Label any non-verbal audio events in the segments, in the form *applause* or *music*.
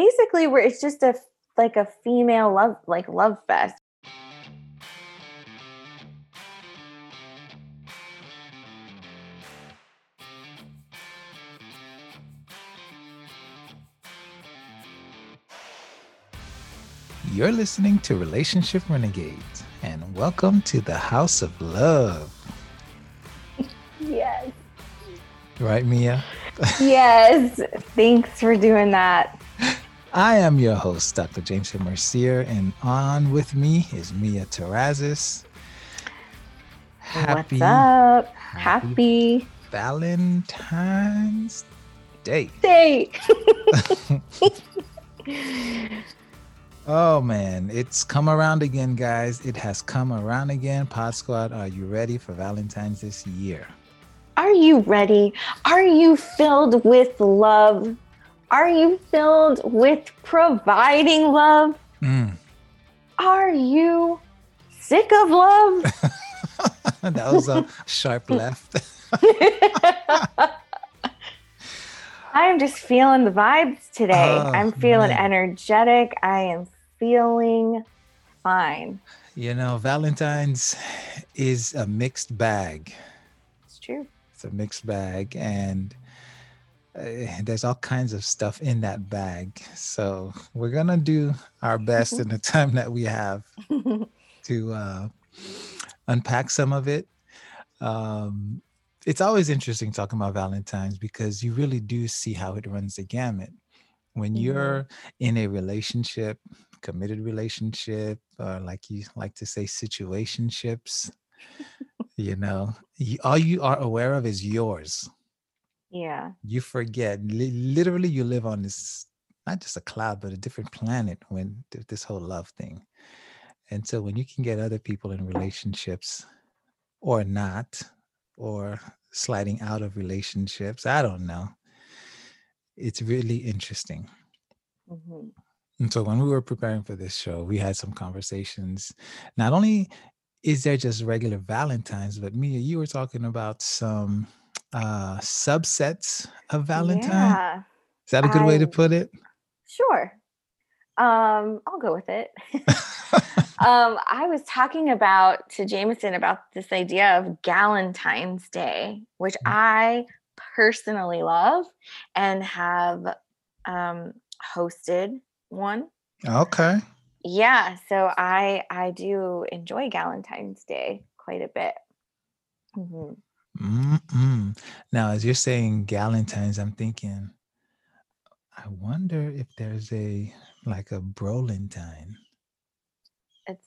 basically where it's just a like a female love like love fest. You're listening to Relationship Renegades, and welcome to the House of Love. Yes. Right, Mia? Yes. Thanks for doing that. I am your host, Dr. James Mercier, and on with me is Mia Terrazis. What's up? Happy, Valentine's Day. Day. *laughs* Oh man, it's come around again, guys. It has come around again. Pod Squad, are you ready for Valentine's this year? Are you ready? Are you filled with love? Are you filled with providing love? Mm. Are you sick of love? *laughs* *laughs* that was a sharp left. *laughs* I'm just feeling the vibes today. Oh, I'm feeling man. energetic. I am feeling fine. You know, Valentine's is a mixed bag. It's true. It's a mixed bag, and uh, there's all kinds of stuff in that bag. So we're gonna do our best in the time that we have *laughs* to uh, unpack some of it. Um, it's always interesting talking about Valentine's because you really do see how it runs the gamut. When you're in a relationship, committed relationship, or like you like to say, situationships, *laughs* you know, you, all you are aware of is yours. Yeah. You forget, li- literally, you live on this not just a cloud, but a different planet when th- this whole love thing. And so when you can get other people in relationships or not, or sliding out of relationships, I don't know. It's really interesting. Mhm. And so when we were preparing for this show, we had some conversations. Not only is there just regular Valentine's, but Mia, you were talking about some uh subsets of Valentine. Yeah. Is that a good way to put it? Sure. Um, I'll go with it. *laughs* *laughs* um, I was talking about to Jameson about this idea of Galentine's Day, which Mm. I personally love and have um, hosted one. okay. Yeah, so I I do enjoy Galentine's Day quite a bit. Mhm. Mm-mm. Now, as you're saying Galentine's, I'm thinking, I wonder if there's a like a Brolentine. It's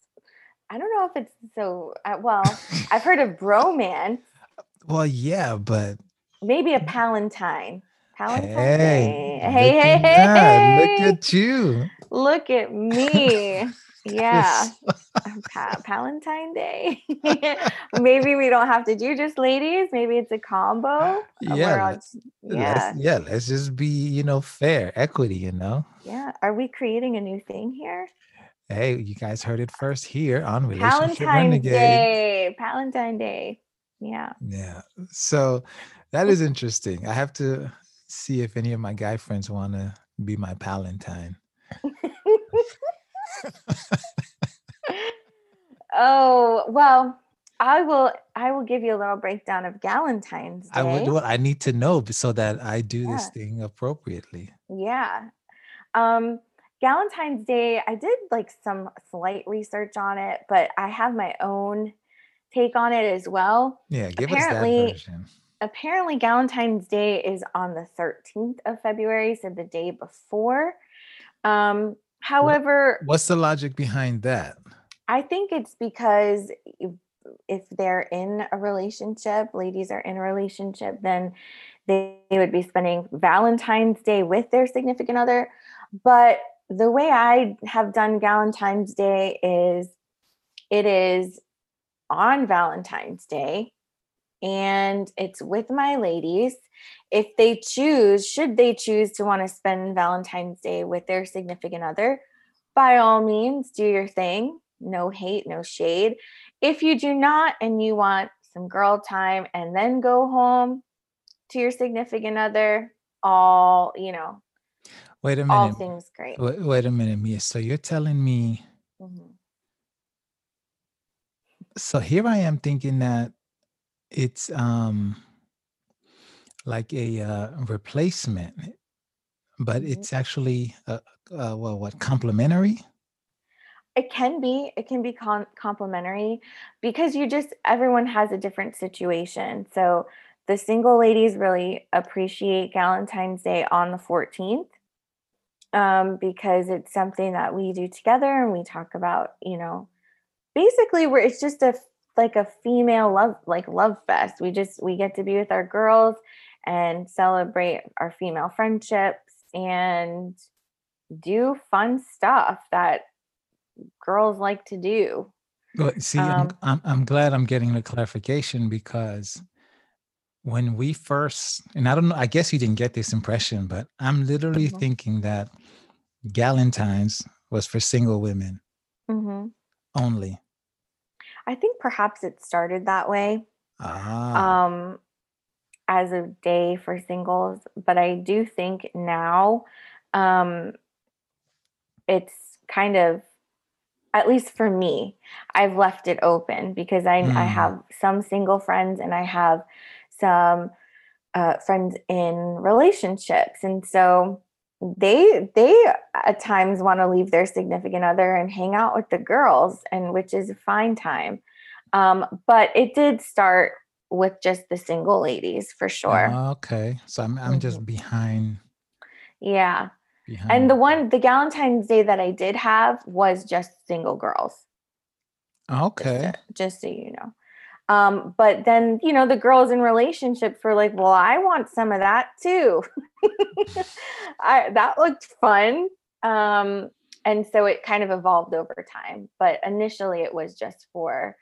I don't know if it's so uh, well. I've heard of bromance, *laughs* Well, yeah, but maybe a palantine. Palantine hey, Day. Hey, hey, hey. Look at you. Look at me. *laughs* Yeah. *laughs* Yes. Pa- Palantine Day. *laughs* Maybe we don't have to do just ladies. Maybe it's a combo. uh, Yeah, I'll let- just- yeah. Let's, yeah, let's just be, you know, fair, equity, you know. Yeah. Are we creating a new thing here? Hey, you guys heard it first here on Relationship Palantine Renegade. Day. Palantine Day. Yeah. Yeah. So that is interesting. I have to see if any of my guy friends want to be my Palantine. *laughs* oh, well, I will I will give you a little breakdown of Galentine's Day. I would well, I need to know so that I do this thing appropriately. Yeah. Um, Galentine's Day, I did like some slight research on it, but I have my own take on it as well. Yeah, give us Apparently- that version. Apparently, Galentine's Day is on the 13th of February, so the day before. Um, however, What's the logic behind that? I think it's because if- they're in a relationship, ladies are in a relationship, then they, they would be spending Valentine's Day with their significant other. But the way I have done Valentine's Day is it is on Valentine's Day and it's with my ladies. If they choose, should they choose to want to spend Valentine's Day with their significant other, by all means, do your thing. No hate, no shade. If you do not and you want some girl time and then go home to your significant other, all, you know, Wait a minute. all things great. Wait, wait a minute, Mia. So you're telling me Mhm. so here I am thinking that it's um like a uh, replacement, but Mhm. it's actually uh, uh well what complementary? It can be, it can be con- complimentary because you just, everyone has a different situation. So the single ladies really appreciate Valentine's Day on the 14th um, because it's something that we do together and we talk about, you know, basically where it's just a like a female love like love fest. We just we get to be with our girls and celebrate our female friendships and do fun stuff that girls like to do. Well, see, I'm, Um, I'm I'm glad I'm getting the clarification because when we first, and I don't know, I guess you didn't get this impression, but I'm literally mhm, thinking that Galentine's was for single women mhm. only. I think perhaps it started that way Ah, um, as a day for singles, but I do think now um, it's kind of at least for me, I've left it open because I I mm, have some single friends and I have some uh, friends in relationships, and so they they at times want to leave their significant other and hang out with the girls, and which is a fine time. Um, but it did start with just the single ladies for sure. okay. So I'm I'm just behind Yeah, behind. and the one the Valentine's Day that I did have was just single girls. Just Okay. just so you know. Um, but then, you know, the girls in relationships were like, well, I want some of that too. *laughs* I that looked fun. Um, and so it kind of evolved over time. But initially it was just for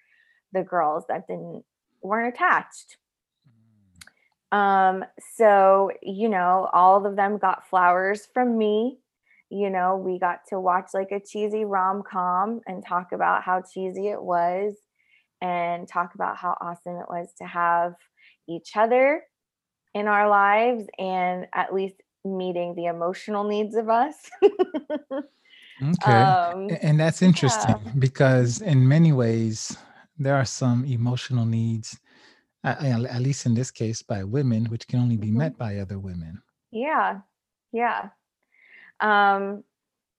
the girls that didn't weren't attached. Um, so, you know, all of them got flowers from me. You know, we got to watch like a cheesy rom-com and talk about how cheesy it was and talk about how awesome it was to have each other in our lives and at least meeting the emotional needs of us. *laughs* Okay. um, And that's yeah. interesting because in many ways there are some emotional needs, at least in this case by women, which can only be mhm, met by other women. Yeah. Yeah. Um,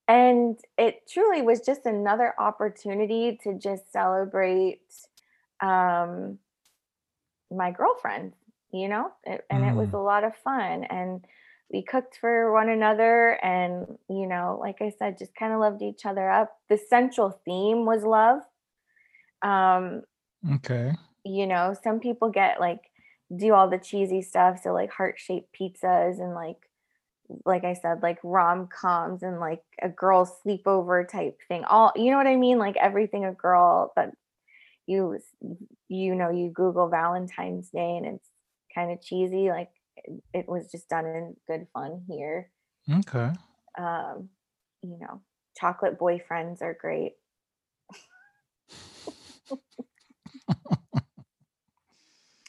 and it truly was just another opportunity to just celebrate um, my girlfriend, you know, it, and it was a Mm, lot of fun. And we cooked for one another. And, you know, like I said, just kind of loved each other up. The central theme was love. Um, okay. you know, some people get like, do all the cheesy stuff. So, like, heart shaped pizzas and like, like I said, like rom coms and like a girl sleepover type thing. All you know what I mean? Like everything a girl that you you know you google valentine's day and it's kind of cheesy like it, it was just done in good fun here. Okay. um you know chocolate boyfriends are great.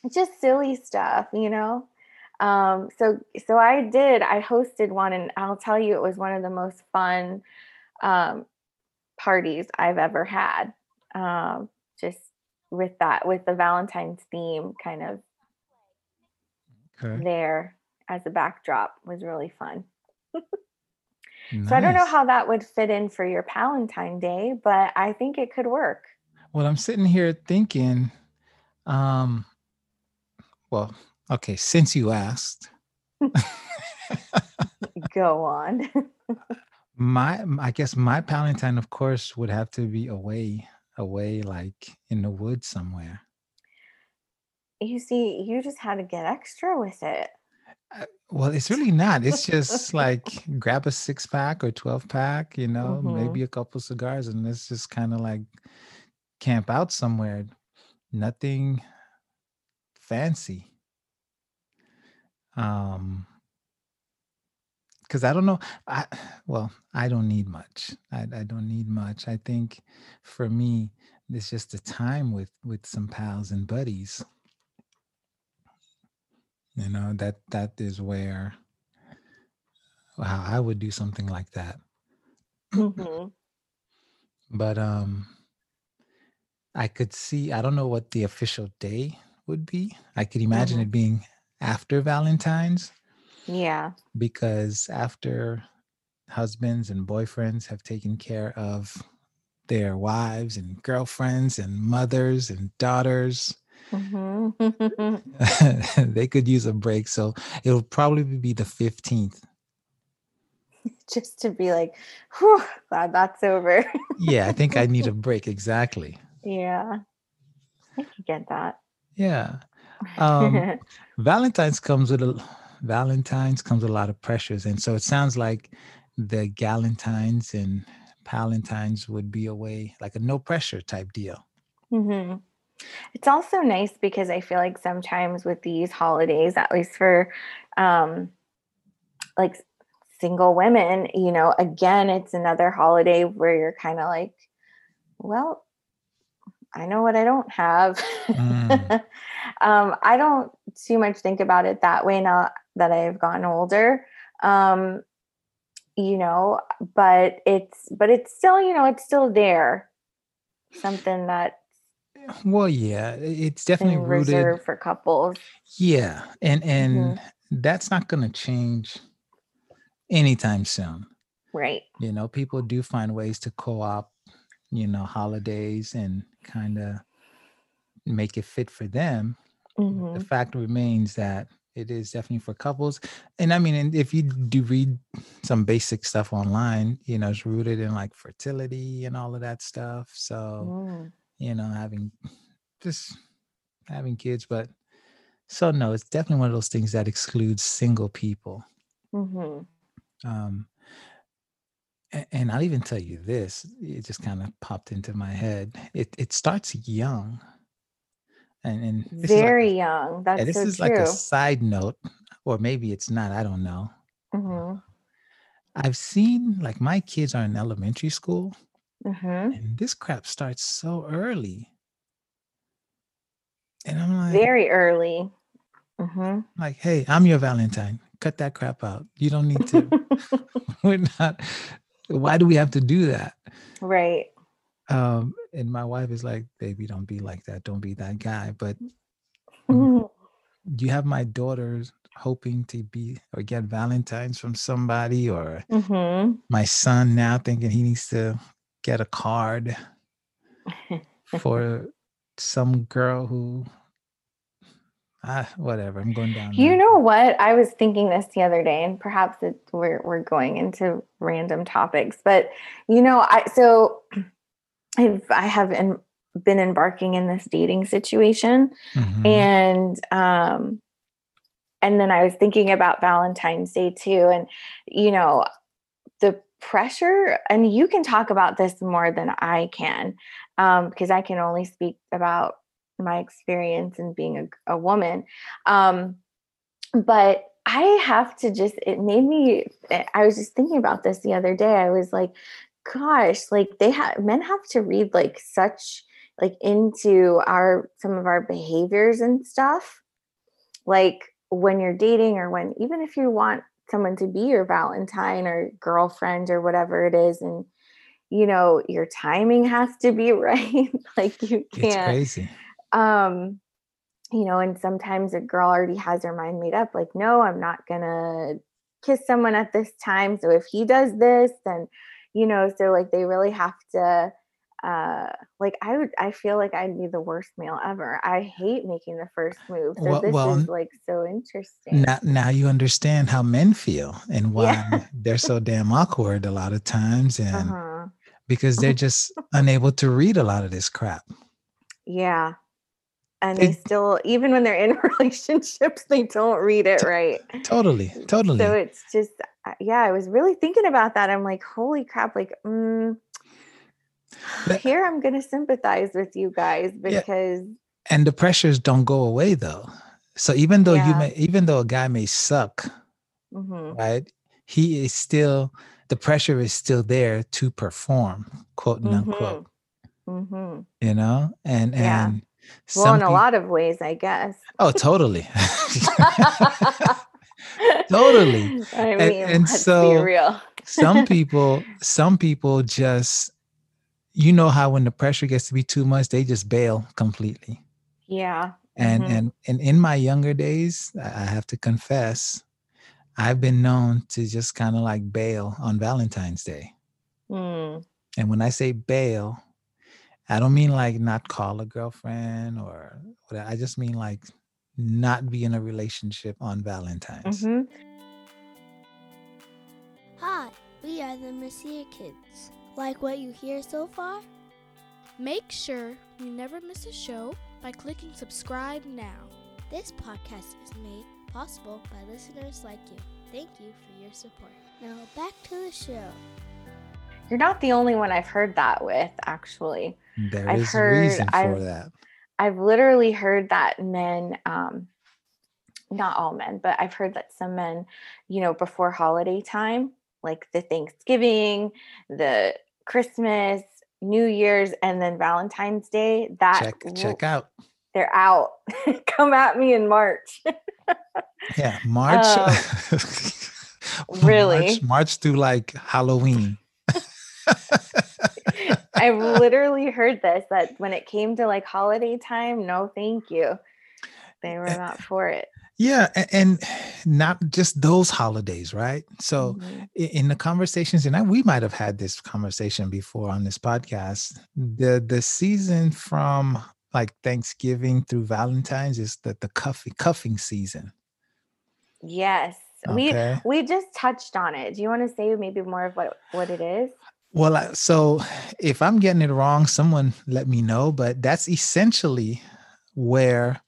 It's *laughs* just silly stuff you know? Um so so i did i hosted one and i'll tell you it was one of the most fun um parties i've ever had. Um just with that with the valentine's theme kind of Okay. there as a backdrop was really fun. So I don't know how that would fit in for your Palentine day, but I think it could work. Well, I'm sitting here thinking, um, well, okay, since you asked, *laughs* Go on. *laughs* my I guess my Valentine, of course, would have to be away, away like in the woods somewhere. you see, you just had to get extra with it. Uh, Well, it's really not. It's just like *laughs* grab a six pack or 12 pack, you know, hmm maybe a couple cigars, and let's just kind of like camp out somewhere. Nothing fancy. Um, because I don't know. I well, I don't need much. I, I don't need much. I think for me, it's just a time with with some pals and buddies. You know, that that is where how I would do something like that. Mhm. But um I could see I don't know what the official day would be. I could imagine Mhm. it being after Valentine's Yeah. because after husbands and boyfriends have taken care of their wives and girlfriends and mothers and daughters, Mhm. *laughs* *laughs* they could use a break. So it'll probably be the 15th. *laughs* Just to be like, whew, glad that's over. Yeah, I think I need a break. Exactly. yeah. I can get that. Yeah. Um, Valentine's comes with a Valentine's comes a lot of pressures, and so it sounds like the Galentines and Palentines would be a way like a no pressure type deal. hmm It's also nice because I feel like sometimes with these holidays, at least for um, like single women, you know, again, it's another holiday where you're kind of like, well, I know what I don't have. Mm. *laughs* um, I don't too much think about it that way now that I've gotten older. Um, you know, but it's but it's still, you know, it's still there. Something that Well, yeah, it's definitely rooted. for couples. Yeah, and and Mhm. that's not going to change anytime soon. Right. You know, people do find ways to co-op, you know, holidays and kind of make it fit for them. hmm the fact remains that it is definitely for couples. And i mean and if you do read some basic stuff online you know it's rooted in like fertility and all of that stuff. So Mm. you know having just having kids but so no it's definitely one of those things that excludes single people. Hmm um a- and i'll even tell you this it just kind of popped into my head. It it starts young and and is like a Very young. Yeah, That's this so is like a side note, or maybe it's not. I don't know. hmm I've seen like my kids are in elementary school, hmm and this crap starts so early. And I'm like, Very early. hmm like, hey, I'm your Valentine. Cut that crap out. You don't need to. *laughs* *laughs* We're not. Why do we have to do that? right. Um, and my wife is like, baby, don't be like that. Don't be that guy. But *laughs* you have my daughters hoping to be or get Valentines from somebody, or hmm my son now thinking he needs to get a card for some girl who ah whatever i'm going down You that. know what? I was thinking this the other day, and perhaps it, we're we're going into random topics, but you know, I so I've I have in, been embarking in this dating situation, Mhm. and um, and then I was thinking about Valentine's Day too, and you know, the pressure, and you can talk about this more than I can, um, because I can only speak about my experience and being a, a woman. Um, but I have to just, it made me, I was just thinking about this the other day. I was like, gosh, like they have, men have to read like such, like into our, some of our behaviors and stuff. Like when you're dating or when, even if you want someone to be your Valentine or girlfriend or whatever it is, and you know, your timing has to be *laughs* right. like you can't crazy um you know and sometimes a girl already has her mind made up like no i'm not gonna kiss someone at this time so if he does this then you know so like they really have to uh like i would i feel like i'd be the worst male ever. I hate making the first move so Well- this well, is like so interesting. Now, now you understand how men feel and why Yeah. they're so damn awkward a lot of times and uh-huh. because they're just unable to read a lot of this crap. Yeah. And they still even when they're in *laughs* relationships they don't read it right. totally totally. So it's just, yeah, I was really thinking about that. I'm like, holy crap, like, mm, here I'm going to sympathize with you guys Yeah. because, and the pressures don't go away though so even though you may even though a guy may suck Mhm, right he is still the pressure is still there to perform quote and unquote mhm. you know and Yeah. and well, in a lot of ways, I guess. oh totally *laughs* *laughs* *laughs* Totally. I mean, And- and let's so- be real. some *laughs* people some people just you know how when the pressure gets to be too much they just bail completely Yeah. and Mhm. and and in my younger days i I have to confess i've been known to just kind of like bail on valentine's day Mm. and when i say bail i don't mean like not call a girlfriend or whatever i just mean like not be in a relationship on valentine's Mhm. Hi, we are the Messiah Kids. Like what you hear so far? Make sure you never miss a show by clicking subscribe now. This podcast is made possible by listeners like you. Thank you for your support. Now back to the show. You're not the only one I've heard that with, actually. There I've is heard- reason for I've- that I've literally heard that men, um, not all men, but I've heard that some men, you know, before holiday time, like the Thanksgiving, the Christmas, New Year's, and then Valentine's Day, that check out they're out. *laughs* Come at me in March. Yeah, *laughs* March. Um, *laughs* really? March, March through like Halloween. I've literally heard this that when it came to like holiday time, no, thank you. They were Eh, not for it. Yeah, and not just those holidays, right? So Mhm. in the conversations, and I, we might have had this conversation before on this podcast. The the season from like Thanksgiving through Valentine's is the the cuffing cuffing season. yes, we we just touched on it. Do you want to say maybe more of what what it is? Well, so if I'm getting it wrong, someone let me know. But that's essentially where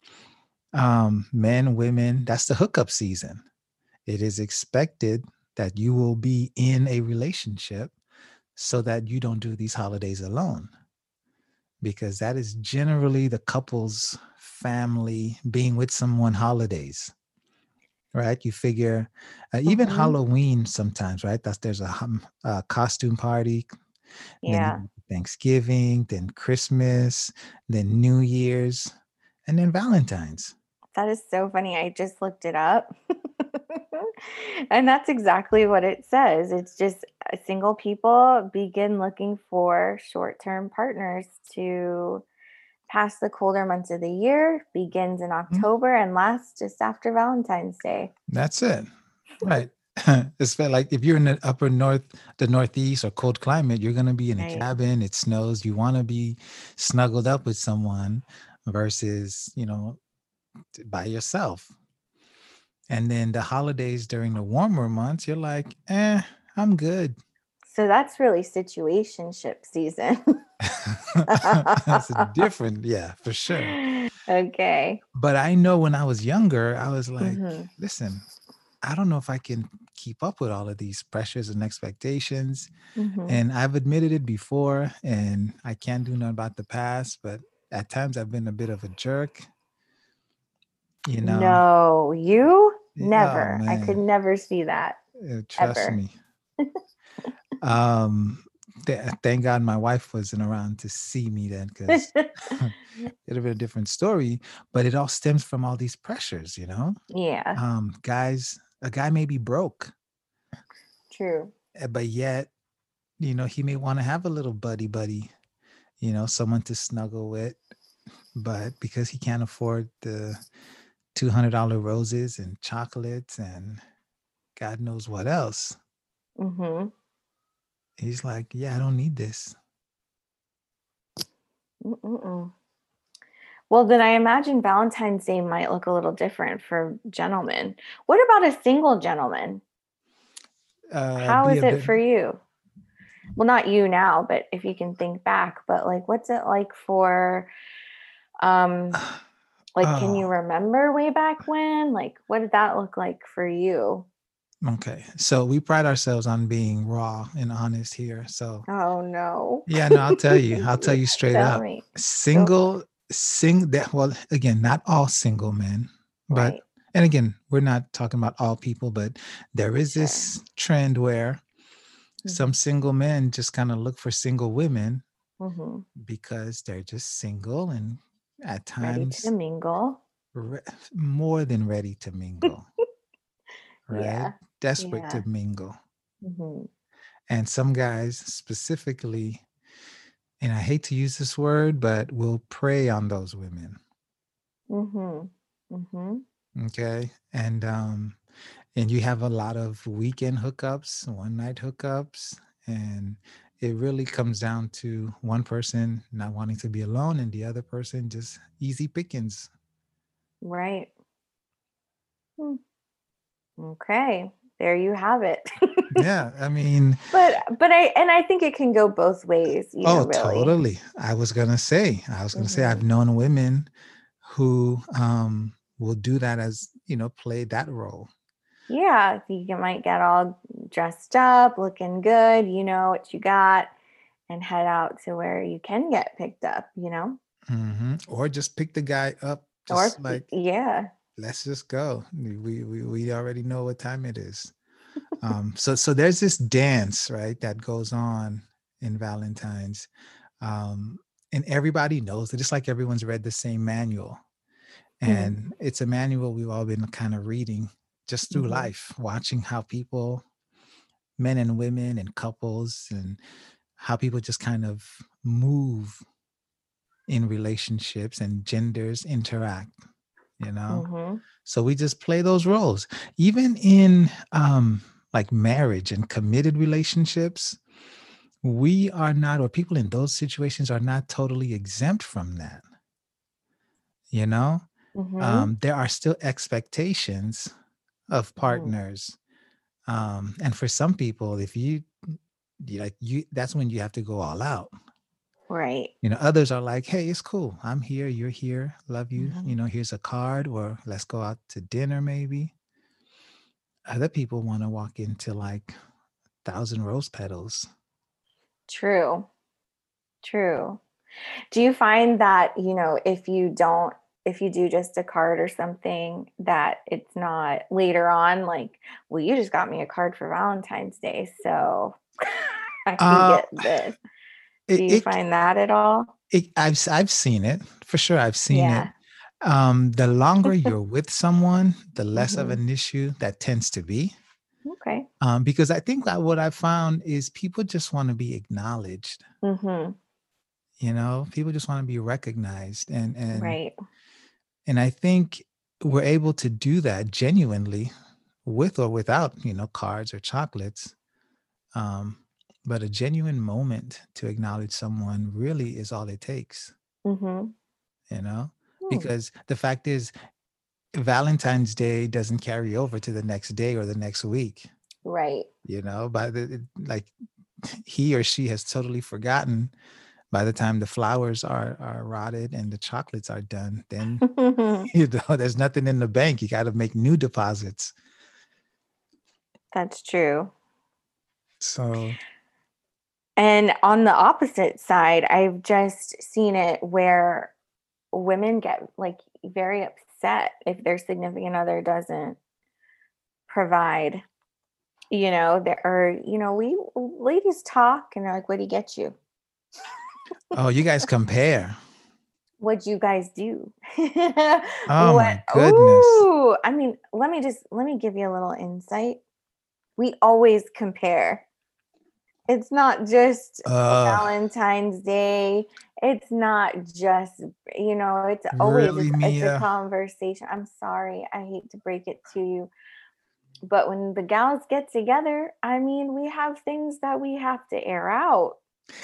um, men, women, that's the hookup season. It is expected that you will be in a relationship so that you don't do these holidays alone. Because that is generally the couple's family being with someone holidays. Right? You figure uh, even Mhm. Halloween sometimes, right? That's there's a, a costume party, Yeah. Thanksgiving, then Christmas, then New Year's, and then Valentine's. That is so funny. I just looked it up. *laughs* and that's exactly what it says. It's just uh, single people begin looking for short term partners to pass the colder months of the year, begins in October, and lasts just after Valentine's Day. That's it. Right. *laughs* it's like if you're in the upper north, the northeast or cold climate, you're gonna be in a cabin, it snows, you wanna be snuggled up with someone versus, you know, by yourself. And then the holidays during the warmer months, you're like, eh, I'm good. So that's really situationship season. *laughs* That's different, *laughs* yeah, for sure. okay. But I know when I was younger, I was like, Mhm. listen, I don't know if I can keep up with all of these pressures and expectations. Mhm. And I've admitted it before, and I can't do nothing about the past, but at times I've been a bit of a jerk. You know, No, you oh, never. I could never see that. uh, trust ever. me. *laughs* um, th- thank God my wife wasn't around to see me then, because *laughs* *laughs* it'd have been a different story. But it all stems from all these pressures, you know. yeah, Um, guys, a guy may be broke, true. uh, but yet, you know, he may want to have a little buddy buddy, you know, someone to snuggle with. But because he can't afford the two hundred dollar roses and chocolates and God knows what else, hmm he's like, "Yeah, I don't need this." Mm-mm. Well, then I imagine Valentine's Day might look a little different for gentlemen. What about a single gentleman? Uh, How is it bit- for you? Well, not you now, but if you can think back, but like, what's it like for, um, *sighs* like, can you Oh. remember way back when? Like, what did that look like for you? Okay, so we pride ourselves on being raw and honest here. So Oh no. yeah, no, I'll tell you, *laughs* I'll tell you straight Tell up. me. single sing that well again not all single men but Right. and again we're not talking about all people but there is this trend where Mhm. some single men just kind of look for single women hmm because they're just single and at Ready times to mingle. re- more than ready to mingle *laughs* right? Yeah. Desperate Yeah. to mingle. Mhm. And some guys specifically, and I hate to use this word, but will prey on those women. Mm-hmm. Mm-hmm. Okay. And um, and you have a lot of weekend hookups, one night hookups, and it really comes down to one person not wanting to be alone and the other person just easy pickings. Right. Hmm. Okay. There you have it. Yeah. I mean, *laughs* but but I and I think it can go both ways. You oh, know, really. totally. I was gonna say, I was gonna say I've known women who um will do that as, you know, play that role. Yeah, you might get all dressed up, looking good, you know what you got, and head out to where you can get picked up, you know? mm-hmm. Or just pick the guy up, Or like yeah. Let's just go. We we we already know what time it is. Um, so so there's this dance right that goes on in Valentine's, um, and everybody knows it. It's like everyone's read the same manual, Mhm. and it's a manual we've all been kind of reading just through Mhm. life, watching how people, men and women and couples, and how people just kind of move in relationships and genders interact. You know, Mhm. so we just play those roles. Even in um like marriage and committed relationships, we are not, or people in those situations are not totally exempt from that. You know, Mhm. um, there are still expectations of Mhm. partners. Um, and for some people, if you, you like you, that's when you have to go all out. Right. You know, others are like, hey, it's cool. I'm here. You're here. Love you. Mhm. You know, here's a card, or let's go out to dinner, maybe. Other people want to walk into like thousand rose petals. True. True. Do you find that, you know, if you don't if you do just a card or something that it's not later on like, well, you just got me a card for Valentine's Day, so *laughs* I can Uh, get this. It, Do you it, find that at all? it, I've I've seen it for sure. I've seen Yeah. it. Um, the longer *laughs* you're with someone, the less of Mhm. an issue that tends to be. Okay. Um, because I think that what I found is people just want to be acknowledged. Mm-hmm. You know, people just want to be recognized, and and Right. and I think we're able to do that genuinely, with or without you know cards or chocolates. Um, but a genuine moment to acknowledge someone really is all it takes. Mm-hmm. You know, Hmm. because the fact is valentine's day doesn't carry over to the next day or the next week Right. you know by the like he or she has totally forgotten by the time the flowers are are rotted and the chocolates are done then *laughs* you know there's nothing in the bank you got to make new deposits That's true. so And on the opposite side, I've just seen it where women get like very upset if their significant other doesn't provide. You know, there or you know, we ladies talk and they're like, "What do you get you? *laughs* oh you guys compare What'd you guys do?" *laughs* Oh my goodness. Ooh, I mean, let me just let me give you a little insight. We always compare. It's not just Ugh. Valentine's Day. It's not just, you know, it's always Really, it's, it's a conversation. I'm sorry. I hate to break it to you. But when the gals get together, I mean, we have things that we have to air out.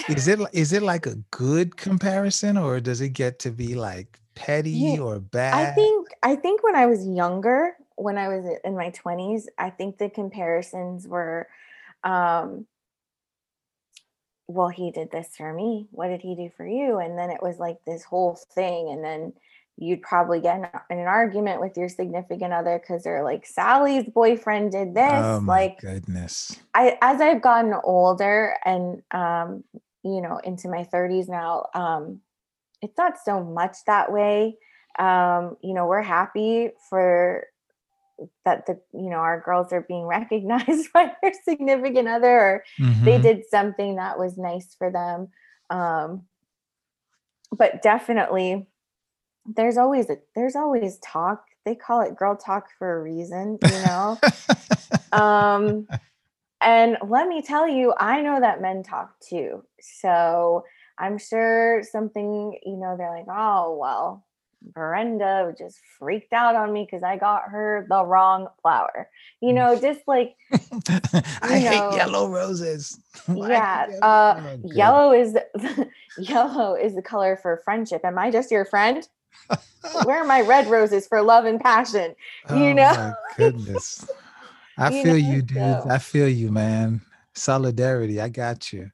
is it is it like a good comparison or does it get to be like petty Yeah, or bad I think I think when I was younger, when I was in my 20s, I think the comparisons were um well, he did this for me. What did he do for you? And then it was like this whole thing. And then you'd probably get in, an argument with your significant other because they're like, Sally's boyfriend did this. oh my like, goodness I as I've gotten older and um, you know, into my 30s now, um, it's not so much that way. Um, you know, we're happy for that the you know our girls are being *laughs* recognized by their significant other or they Mhm. did something that was nice for them. Um, but definitely there's always a there's always talk they call it girl talk for a reason, you know. *laughs* um, and let me tell you, I know that men talk too. So I'm sure something, you know, they're like, oh well, Brenda just freaked out on me because I got her the wrong flower. You know, just like *laughs* I you hate yellow roses. *laughs* Yeah, yellow? uh, Oh, yellow is *laughs* yellow is the color for friendship. Am I just your friend? Where are my red roses for love and passion? you Oh, know? goodness. I You feel know, you, dude. so- I feel you, man. Solidarity. I got you.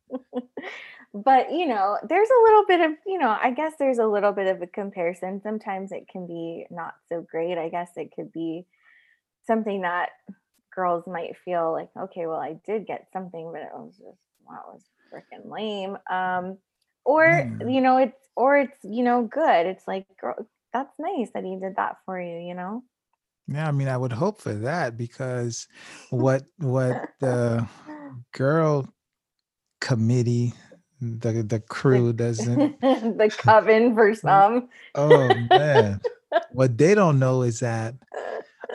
But you know there's a little bit of you know i guess there's a little bit of a comparison. Sometimes it can be not so great. I guess it could be something that girls might feel like okay well i did get something but it was just wow it was freaking lame. Um or Yeah. you know it's or it's you know good. It's like girl that's nice that he did that for you you know? Yeah, I mean, I would hope for that because *laughs* what what the *laughs* girl committee, the the crew doesn't. *laughs* the coven for *laughs* some Oh man, *laughs* what they don't know is that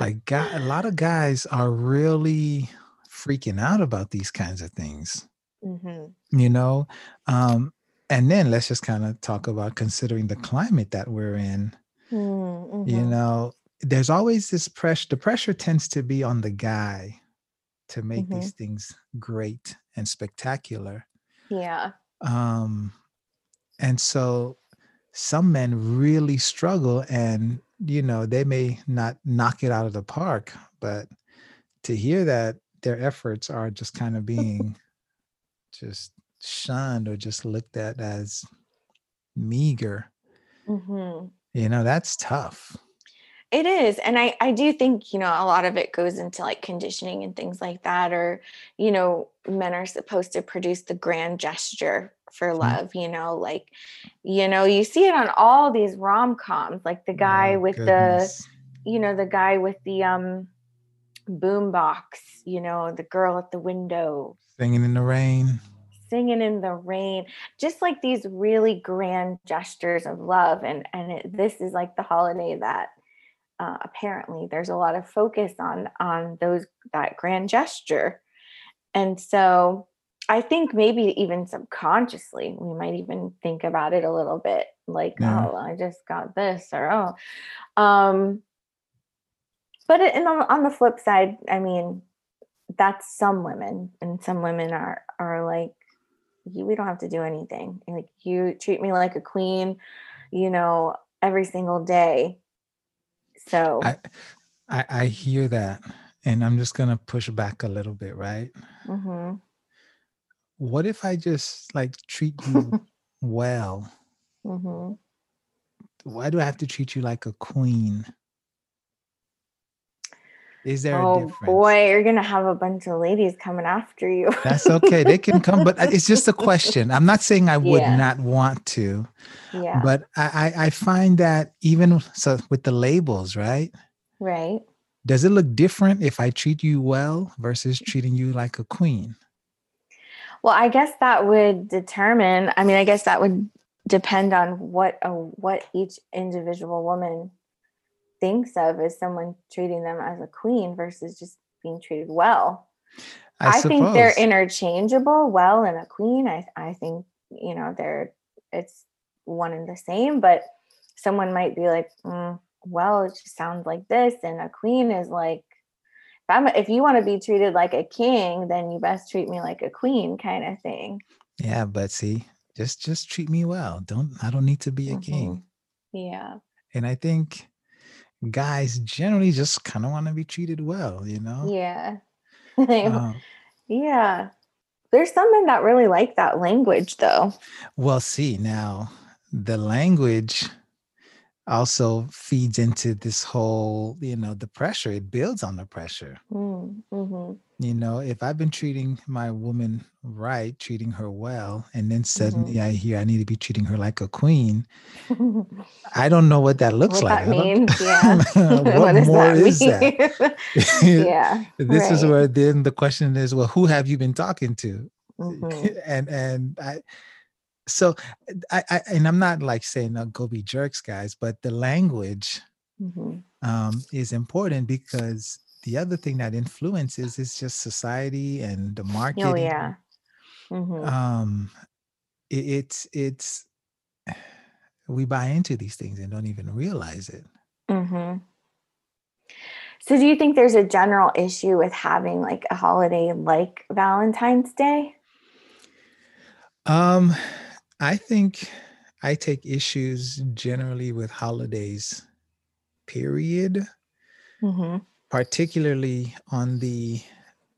like guy, a lot of guys are really freaking out about these kinds of things. hmm You know, um, and then let's just kind of talk about considering the climate that we're in. Mm-hmm. you know there's always this pressure the pressure tends to be on the guy to make Mhm. these things great and spectacular yeah um and so some men really struggle and you know they may not knock it out of the park but to hear that their efforts are just kind of being *laughs* just shunned or just looked at as meager. Hmm you know that's tough It is. And I, I do think, you know, a lot of it goes into like conditioning and things like that. Or, you know, men are supposed to produce the grand gesture for Mhm. love, you know, like, you know, you see it on all these rom coms, like the guy Oh, with goodness. the, you know, the guy with the um boom box, you know, the girl at the window singing in the rain singing in the rain just like these really grand gestures of love and and it, this is like the holiday that uh, apparently there's a lot of focus on on those that grand gesture. And so i think maybe even subconsciously we might even think about it a little bit like Yeah. oh i just got this or oh. Um but it, and on, on the flip side i mean that's some women and some women are are like you, we don't have to do anything. Like you treat me like a queen you know every single day so I, I I hear that, and I'm just gonna push back a little bit, right? mhm. What if I just like treat you *laughs* well? Mhm. Why do I have to treat you like a queen? Is there a oh difference? boy you're gonna have a bunch of ladies coming after you That's okay. They can come, but uh, it's just a *laughs* question. I'm not saying I would Yeah. not want to, yeah but I, I I find that even so with the labels, right? right Does it look different if I treat you well versus treating you like a queen? Well, I guess that would determine. I mean, I guess that would depend on what a what each individual woman thinks of as someone treating them as a queen versus just being treated well. I, I, think they're interchangeable. Well, and a queen, I I think you know they're it's one and the same. But someone might be like, "Mm, well, it just sounds like this, and a queen is like. If, I'm, if you want to be treated like a king, then you best treat me like a queen, kind of thing. Yeah, but see, just just treat me well. Don't I don't need to be a king. Yeah. And I think guys generally just kind of want to be treated well, you know? Yeah. *laughs* Um, yeah. There's some men that really like that language though. well, see, now the language also feeds into this whole, you know, the pressure. It builds on the pressure. Mm, mhm. You know, if I've been treating my woman right, treating her well, and then suddenly Mm-hmm. I hear I need to be treating her like a queen, *laughs* I don't know what that looks what like. that means, *laughs* yeah. *laughs* what, does more that is that? yeah. this is where then the question is well who have you been talking to Mhm. and and i so I, I and i'm not like saying uh, go be jerks guys but the language Mhm. um, is important because the other thing that influences is just society and the marketing. Oh yeah. Mhm. Um, it, it's it's we buy into these things and don't even realize it. mm-hmm. So, do you think there's a general issue with having like a holiday like Valentine's Day? Um, I think I take issues generally with holidays, period, hmm particularly on the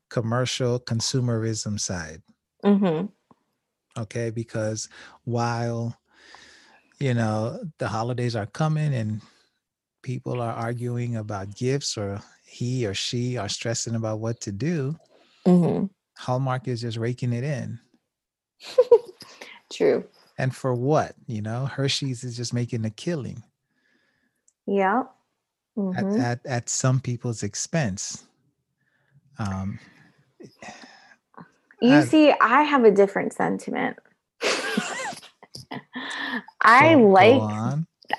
commercial consumerism side. hmm Okay, because while you know the holidays are coming and people are arguing about gifts or he or she are stressing about what to do, hmm Hallmark is just raking it in. *laughs* True. And for what? You know, Hershey's is just making a killing. Yeah. at, hmm at, at some people's expense. Um, You I- see, I have a different sentiment. *laughs* I like.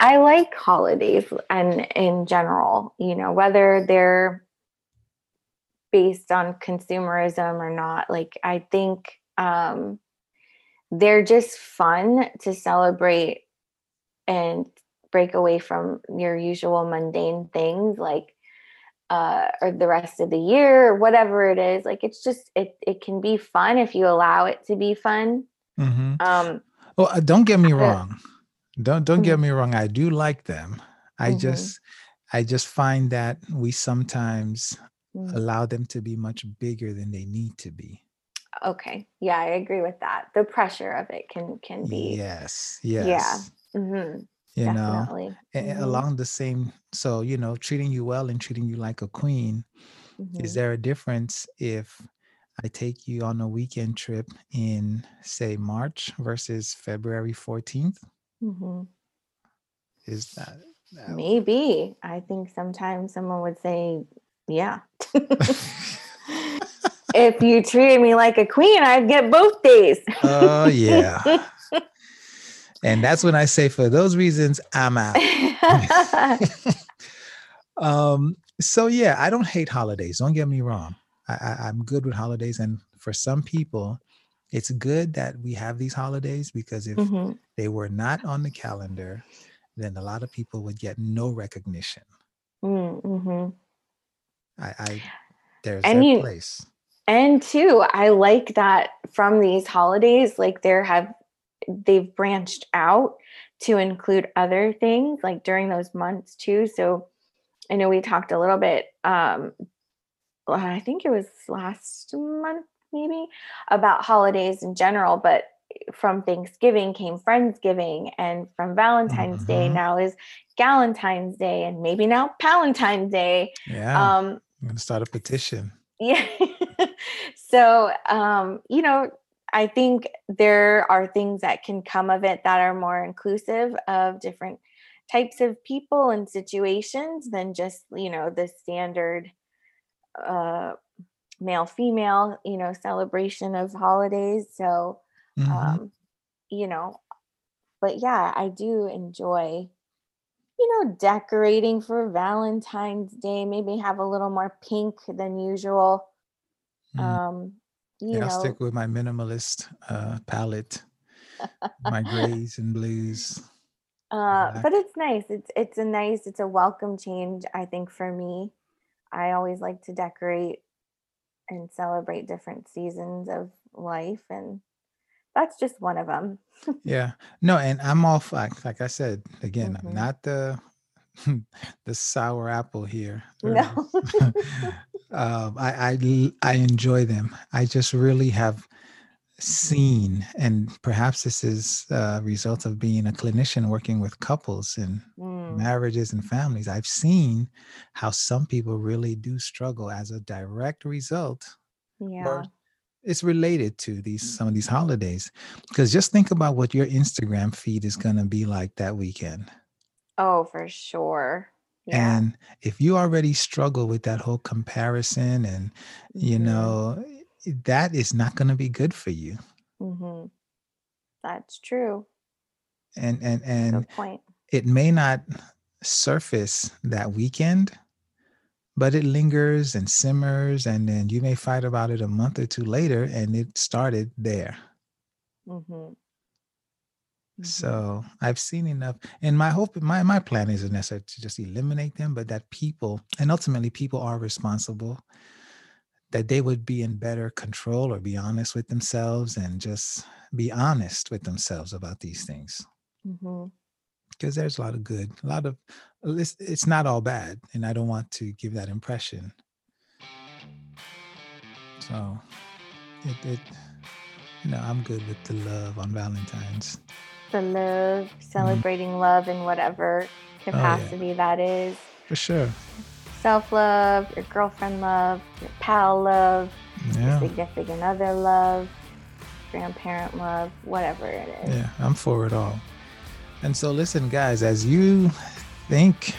I like holidays and in general, you know, whether they're based on consumerism or not. Like I think um they're just fun to celebrate and break away from your usual mundane things like uh or the rest of the year or whatever it is. Like it's just it it can be fun if you allow it to be fun. Mhm. Um Well, uh, don't get me Uh, wrong. Don't don't get Mhm. me wrong. I do like them. I Mhm. just I just find that we sometimes mm. allow them to be much bigger than they need to be. Okay. Yeah, I agree with that. The pressure of it can can be Yes, Yeah. yes. mhm, You know, definitely. a- Mhm, along the same. So you know, treating you well and treating you like a queen. Is mhm. there a difference if I take you on a weekend trip in, say, March versus February 14th? Mhm. Is that, that- Maybe. I think sometimes someone would say, yeah. *laughs* *laughs* *laughs* if you treated me like a queen, I'd get both days. Oh, yeah. *laughs* and that's when I say, for those reasons, I'm out. *laughs* um, so, yeah, I don't hate holidays. Don't get me wrong. I, I, I'm good with holidays. And for some people, it's good that we have these holidays because if Mhm. they were not on the calendar, then a lot of people would get no recognition. Mm, mhm. I, I there's And you- place. And two, I like that from these holidays, like there have they've branched out to include other things like during those months too. So I know we talked a little bit um I think it was last month maybe about holidays in general, but from Thanksgiving came Friendsgiving and from Valentine's Day Mhm. now is Galentine's Day and maybe now Palentine's Day. Yeah, Um I'm gonna start a petition. *laughs* yeah. *laughs* so, um, you know, I think there are things that can come of it that are more inclusive of different types of people and situations than just, you know, the standard uh male female, you know, celebration of holidays. So, Mhm. um, you know, but yeah, I do enjoy you know, decorating for Valentine's Day, maybe have a little more pink than usual. Mm. Um, you Yeah, I'll know, stick with my minimalist uh, palette, *laughs* my grays and blues. uh, black. but it's nice. It's it's a nice, it's a welcome change, I think, for me. I always like to decorate and celebrate different seasons of life, and that's just one of them. *laughs* Yeah, no, and I'm off. Like, like I said again, I'm Mhm. not the *laughs* the sour apple here. No. Um, I enjoy them. I just really have seen, and perhaps this is a result of being a clinician working with couples and Mm, marriages and families. I've seen how some people really do struggle as a direct result yeah. it's related to these some of these holidays because just think about what your instagram feed is going to be like that weekend Oh, for sure. Yeah. and if you already struggle with that whole comparison and you Mhm, know that is not going to be good for you mhm. That's true. and and and Good point. it may not surface that weekend, but it lingers and simmers, and then you may fight about it a month or two later, and it started there. Mm-hmm. So I've seen enough, and my hope, my my plan isn't necessarily to just eliminate them, but that people, and ultimately people are responsible, that they would be in better control or be honest with themselves and just be honest with themselves about these things. Mm-hmm. Because there's a lot of good, a lot of it's, it's not all bad, and I don't want to give that impression. So, it, it you know, I'm good with the love on Valentine's. The love, celebrating love in whatever capacity that is. For sure. Self love, your girlfriend love, your pal love, Yeah. your significant other love, grandparent love, whatever it is. Yeah, I'm for it all. And so, listen, guys, as you think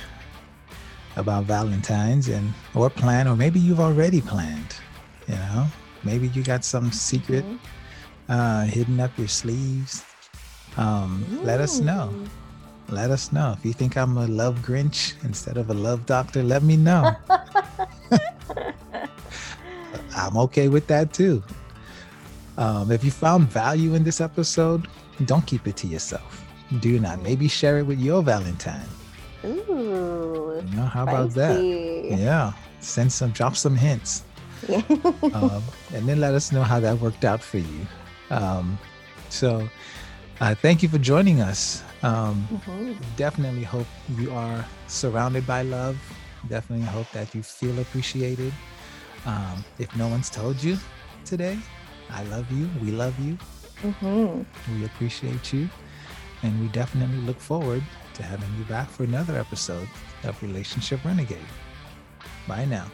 about Valentine's and or plan, or maybe you've already planned, you know, maybe you got some secret Mhm. uh, hidden up your sleeves. Um, let us know. Let us know if you think I'm a love Grinch instead of a love doctor. Let me know. *laughs* I'm okay with that too. Um, if you found value in this episode, don't keep it to yourself. Do not. Maybe share it with your Valentine. Ooh. You know, how about that? Yeah. Send some, drop some hints. Yeah. *laughs* um, and then let us know how that worked out for you. Um, so, uh, thank you for joining us. Um, Mhm. definitely hope you are surrounded by love. Definitely hope that you feel appreciated. Um, if no one's told you today, I love you. We love you. Mhm. We appreciate you. And we definitely look forward to having you back for another episode of Relationship Renegade. Bye now.